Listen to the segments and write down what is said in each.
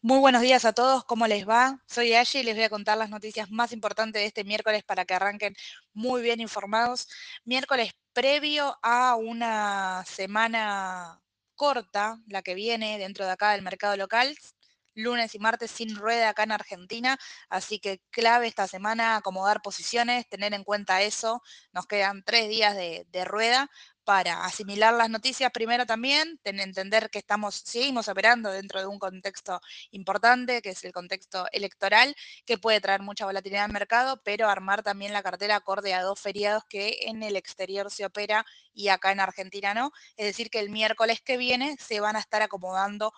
Muy buenos días a todos, ¿cómo les va? Soy Ashi y les voy a contar las noticias más importantes de este miércoles para que arranquen muy bien informados. Miércoles previo a una semana corta, la que viene dentro de acá del mercado local, lunes y martes sin rueda acá en Argentina, así que clave esta semana acomodar posiciones, tener en cuenta eso, nos quedan tres días de, rueda, para asimilar las noticias primero también, entender que estamos, seguimos operando dentro de un contexto importante, que es el contexto electoral, que puede traer mucha volatilidad al mercado, pero armar también la cartera acorde a dos feriados que en el exterior se opera y acá en Argentina no. Es decir, que el miércoles que viene se van a estar acomodando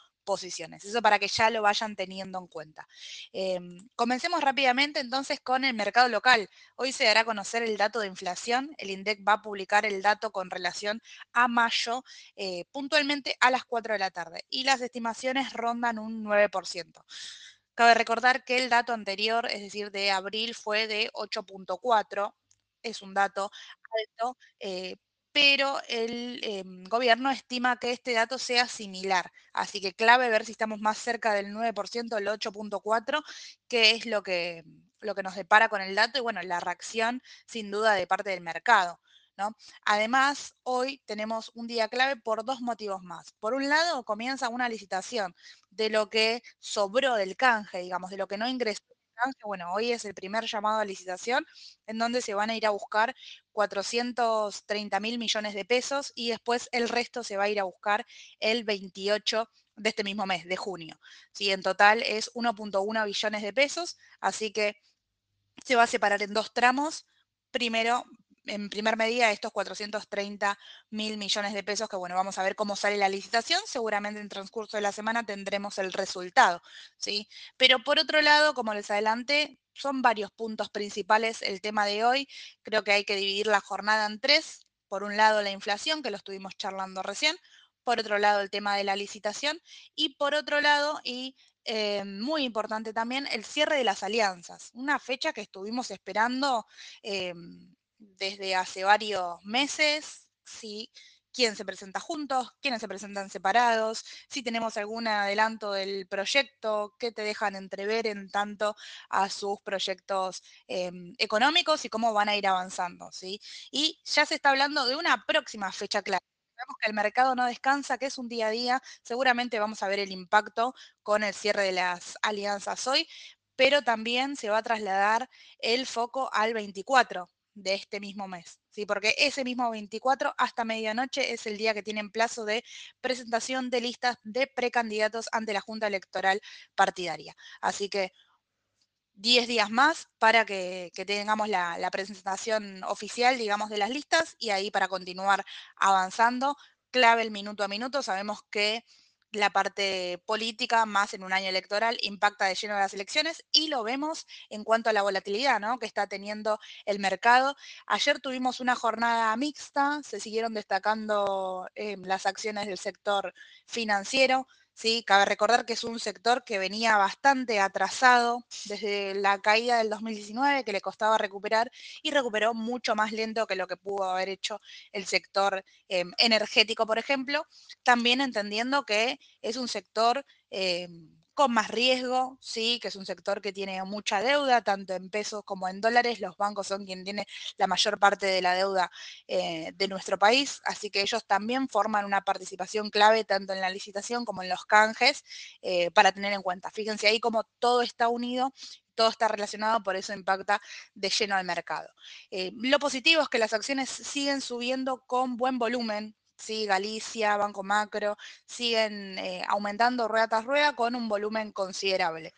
Eso para que ya lo vayan teniendo en cuenta. Em, comencemos rápidamente entonces con el mercado local. Hoy se dará a conocer el dato de inflación. El INDEC va a publicar el dato con relación a mayo eh, puntualmente a las 4 de la tarde y las estimaciones rondan un 9%. Cabe recordar que el dato anterior, es decir, de abril, fue de 8.4. Es un dato alto, eh, pero el em, gobierno estima que este dato sea similar. Así que clave ver si estamos más cerca del 9%, el 8.4%, que es lo que, lo que nos depara con el dato y bueno, la reacción sin duda de parte del mercado. ¿no? Además, hoy tenemos un día clave por dos motivos más. Por un lado, comienza una licitación de lo que sobró del canje, digamos, de lo que no ingresó bueno, hoy es el primer llamado a licitación en donde se van a ir a buscar 430 mil millones de pesos y después el resto se va a ir a buscar el 28 de este mismo mes, de junio. ¿sí? En total es 1.1 billones de pesos, así que se va a separar en dos tramos. Primero en primer medida estos 430 mil millones de pesos, que bueno, vamos a ver cómo sale la licitación, seguramente en transcurso de la semana tendremos el resultado, ¿sí? Pero por otro lado, como les adelanté, son varios puntos principales el tema de hoy, creo que hay que dividir la jornada en tres, por un lado la inflación, que lo estuvimos charlando recién, por otro lado el tema de la licitación. Y por otro lado, y eh, muy importante también, el cierre de las alianzas, una fecha que estuvimos esperando eh, desde hace varios meses, si quién se presenta juntos, quiénes se presentan separados, si tenemos algún adelanto del proyecto, qué te dejan entrever en tanto a sus proyectos em, económicos y cómo van a ir avanzando. ¿sí? Y ya se está hablando de una próxima fecha clara. Vemos que el mercado no descansa, que es un día a día. Seguramente vamos a ver el impacto con el cierre de las alianzas hoy, pero también se va a trasladar el foco al 24, de este mismo mes, ¿sí? porque ese mismo 24 hasta medianoche es el día que tienen plazo de presentación de listas de precandidatos ante la Junta Electoral Partidaria. Así que 10 días más para que, tengamos la, la, presentación oficial, digamos, de las listas y ahí para continuar avanzando. Clave el minuto a minuto, sabemos que la parte política, más en un año electoral, impacta de lleno las elecciones y lo vemos en cuanto a la volatilidad ¿no? que está teniendo el mercado. Ayer tuvimos una jornada mixta, se siguieron destacando eh, las acciones del sector financiero, ¿sí? Cabe recordar que es un sector que venía bastante atrasado desde la caída del 2019, que le costaba recuperar, y recuperó mucho más lento que lo que pudo haber hecho el sector em, energético, por ejemplo, también entendiendo que es un sector... Em, con más riesgo, sí, que es un sector que tiene mucha deuda, tanto en pesos como en dólares. Los bancos son quien tiene la mayor parte de la deuda eh, de nuestro país, así que ellos también forman una participación clave tanto en la licitación como en los canjes eh, para tener en cuenta. Fíjense ahí cómo todo está unido todo está relacionado, por eso impacta de lleno al mercado. Eh, lo positivo es que las acciones siguen subiendo con buen volumen, ¿sí? Galicia, Banco Macro, siguen eh, aumentando rueda tras rueda con un volumen considerable.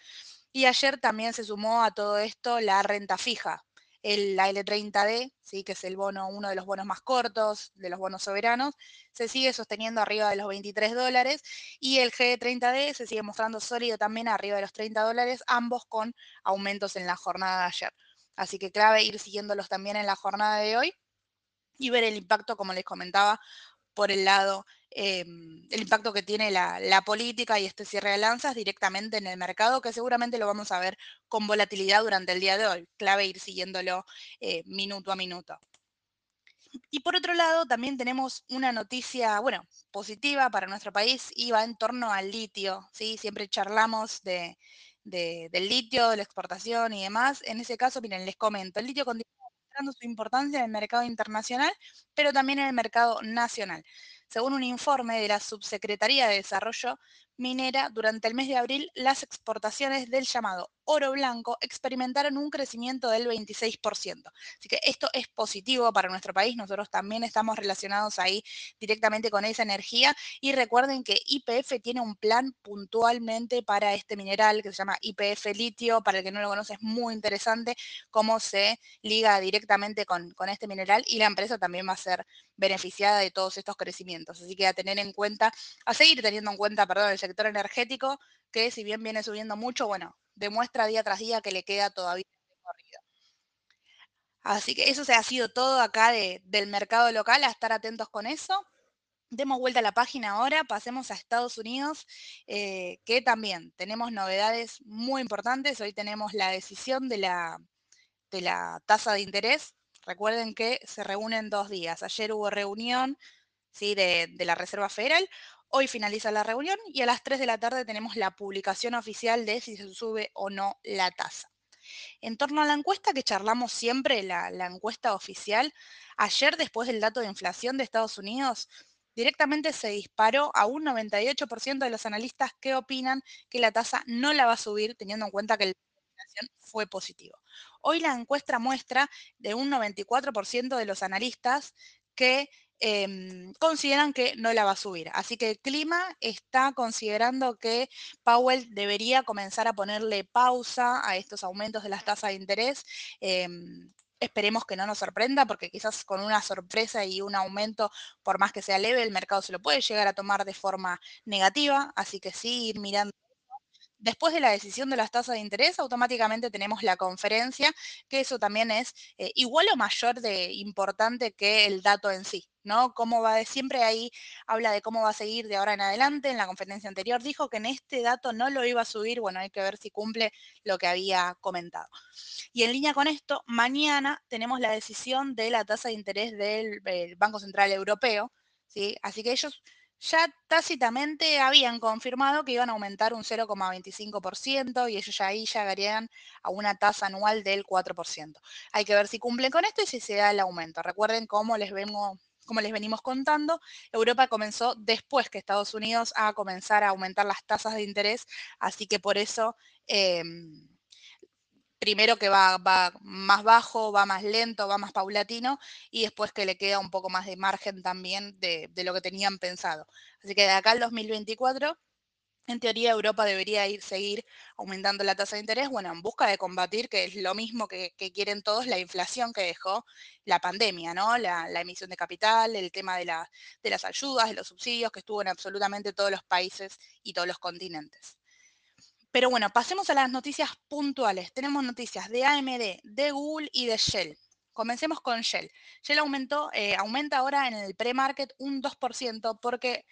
Y ayer también se sumó a todo esto la renta fija, el, la L30D, ¿sí? que es el bono, uno de los bonos más cortos, de los bonos soberanos, se sigue sosteniendo arriba de los 23 dólares y el G30D se sigue mostrando sólido también arriba de los 30 dólares, ambos con aumentos en la jornada de ayer. Así que clave ir siguiéndolos también en la jornada de hoy y ver el impacto, como les comentaba, por el lado em, el impacto que tiene la, política y este cierre de lanzas directamente en el mercado, que seguramente lo vamos a ver con volatilidad durante el día de hoy. Clave ir siguiéndolo eh, minuto a minuto. Y por otro lado, también tenemos una noticia, bueno, positiva para nuestro país y va en torno al litio, ¿sí? Siempre charlamos de, de- del litio, de la exportación y demás. En ese caso, miren, les comento, el litio continúa su importancia en el mercado internacional, pero también en el mercado nacional. Según un informe de la Subsecretaría de Desarrollo Minera, durante el mes de abril, las exportaciones del llamado oro blanco experimentaron un crecimiento del 26%. Así que esto es positivo para nuestro país. Nosotros también estamos relacionados ahí directamente con esa energía. Y recuerden que IPF tiene un plan puntualmente para este mineral que se llama IPF litio. Para el que no lo conoce, es muy interesante cómo se liga directamente con, con este mineral y la empresa también va a ser beneficiada de todos estos crecimientos. Así que a tener en cuenta, a seguir teniendo en cuenta, perdón, el sector energético, que si bien viene subiendo mucho, bueno, demuestra día tras día que le queda todavía recorrido. Así que eso se ha sido todo acá de, del mercado local, a estar atentos con eso. Demos vuelta a la página ahora, pasemos a Estados Unidos, eh, que también tenemos novedades muy importantes. Hoy tenemos la decisión de la, de la tasa de interés. Recuerden que se reúnen dos días. Ayer hubo reunión ¿sí? de, la Reserva Federal. Hoy finaliza la reunión y a las 3 de la tarde tenemos la publicación oficial de si se sube o no la tasa. En torno a la encuesta que charlamos siempre, la, la encuesta oficial, ayer después del dato de inflación de Estados Unidos, directamente se disparó a un 98% de los analistas que opinan que la tasa no la va a subir, teniendo en cuenta que la inflación fue positivo. Hoy la encuesta muestra de un 94% de los analistas que em, consideran que no la va a subir. Así que el clima está considerando que Powell debería comenzar a ponerle pausa a estos aumentos de las tasas de interés. em, esperemos que no nos sorprenda, porque quizás con una sorpresa y un aumento, por más que sea leve, el mercado se lo puede llegar a tomar de forma negativa. Así que sí, ir mirando Después de la decisión de las tasas de interés, automáticamente tenemos la conferencia, que eso también es eh, igual o mayor de importante que el dato en sí, ¿no? Cómo va de, siempre ahí habla de cómo va a seguir de ahora en adelante. En la conferencia anterior dijo que en este dato no lo iba a subir, bueno, hay que ver si cumple lo que había comentado. Y en línea con esto, mañana tenemos la decisión de la tasa de interés del, Banco Central Europeo, ¿sí? Así que ellos ya tácitamente habían confirmado que iban a aumentar un 0,25% y ellos ya ahí llegarían a una tasa anual del 4%. Hay que ver si cumplen con esto y si se da el aumento. Recuerden cómo les vengo como les venimos contando, Europa comenzó después que Estados Unidos a comenzar a aumentar las tasas de interés, así que por eso eh, primero que va, más bajo, va más lento, va más paulatino y después que le queda un poco más de margen también de, lo que tenían pensado. Así que de acá al 2024 en teoría, Europa debería ir seguir aumentando la tasa de interés, bueno, en busca de combatir, que es lo mismo que, quieren todos, la inflación que dejó la pandemia, ¿no? La, emisión de capital, el tema de, de las ayudas, de los subsidios, que estuvo en absolutamente todos los países y todos los continentes. Pero bueno, pasemos a las noticias puntuales. Tenemos noticias de AMD, de Google y de Shell. Comencemos con Shell. Shell aumentó, eh, aumenta ahora en el pre-market un 2% porque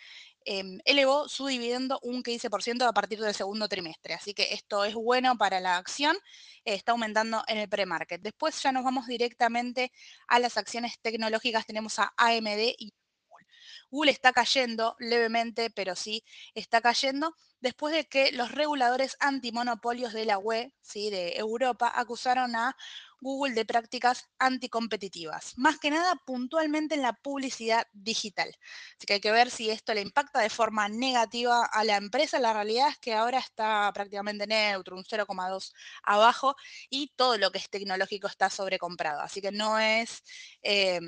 eh, elevó su dividendo un 15% a partir del segundo trimestre. Así que esto es bueno para la acción, eh, está aumentando en el pre-market. Después ya nos vamos directamente a las acciones tecnológicas. Tenemos a AMD y Google. Google está cayendo levemente, pero sí está cayendo después de que los reguladores antimonopolios de la UE, ¿sí? de Europa, acusaron a Google de prácticas anticompetitivas, más que nada puntualmente en la publicidad digital. Así que hay que ver si esto le impacta de forma negativa a la empresa. La realidad es que ahora está prácticamente neutro, un 0,2 abajo, y todo lo que es tecnológico está sobrecomprado. Así que no es, eh,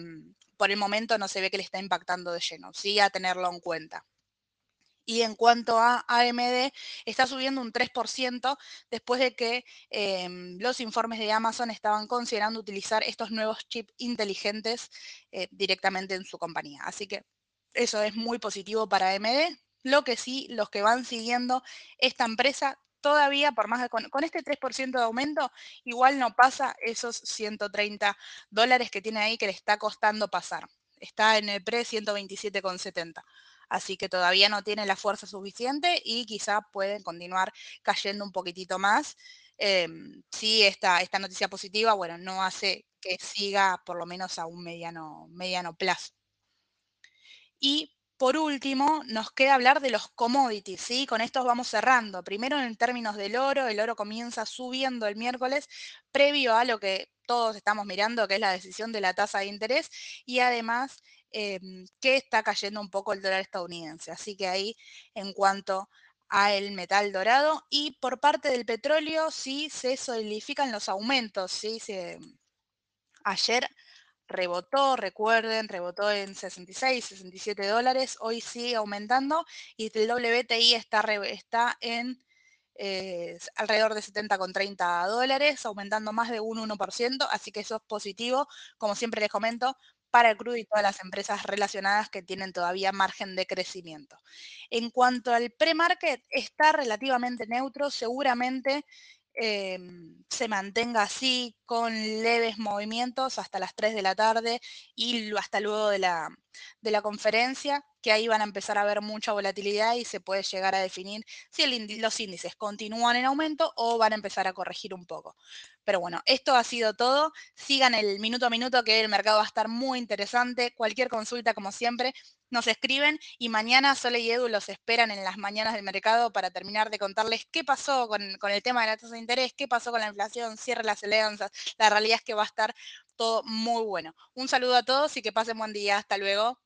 por el momento no se ve que le está impactando de lleno, sí a tenerlo en cuenta. Y en cuanto a AMD, está subiendo un 3% después de que eh, los informes de Amazon estaban considerando utilizar estos nuevos chips inteligentes eh, directamente en su compañía. Así que eso es muy positivo para AMD. Lo que sí, los que van siguiendo esta empresa todavía, por más de con, con este 3% de aumento, igual no pasa esos 130 dólares que tiene ahí que le está costando pasar. Está en el pre 127,70 así que todavía no tiene la fuerza suficiente y quizá pueden continuar cayendo un poquitito más. em, sí, esta, esta noticia positiva, bueno, no hace que siga por lo menos a un mediano, mediano plazo. Y por último, nos queda hablar de los commodities, ¿sí? Con estos vamos cerrando. Primero en términos del oro, el oro comienza subiendo el miércoles, previo a lo que todos estamos mirando, que es la decisión de la tasa de interés, y además em, que está cayendo un poco el dólar estadounidense. Así que ahí, en cuanto a el metal dorado, y por parte del petróleo, sí se solidifican los aumentos, ¿sí? Ayer rebotó, recuerden, rebotó en 66, 67 dólares, hoy sigue aumentando y el WTI está, está en eh, alrededor de 70,30 dólares, aumentando más de un 1%, así que eso es positivo, como siempre les comento, para el crudo y todas las empresas relacionadas que tienen todavía margen de crecimiento. En cuanto al pre-market, está relativamente neutro, seguramente Em, se mantenga así con leves movimientos hasta las 3 de la tarde y hasta luego de la, de la conferencia, que ahí van a empezar a ver mucha volatilidad y se puede llegar a definir si los índices continúan en aumento o van a empezar a corregir un poco. Pero bueno, esto ha sido todo. Sigan el minuto a minuto que el mercado va a estar muy interesante. Cualquier consulta, como siempre, nos escriben y mañana Sole y Edu los esperan en las mañanas del mercado para terminar de contarles qué pasó con, el tema de la tasa de interés, qué pasó con la inflación, cierre las alianzas. La realidad es que va a estar todo muy bueno. Un saludo a todos y que pasen buen día. Hasta luego.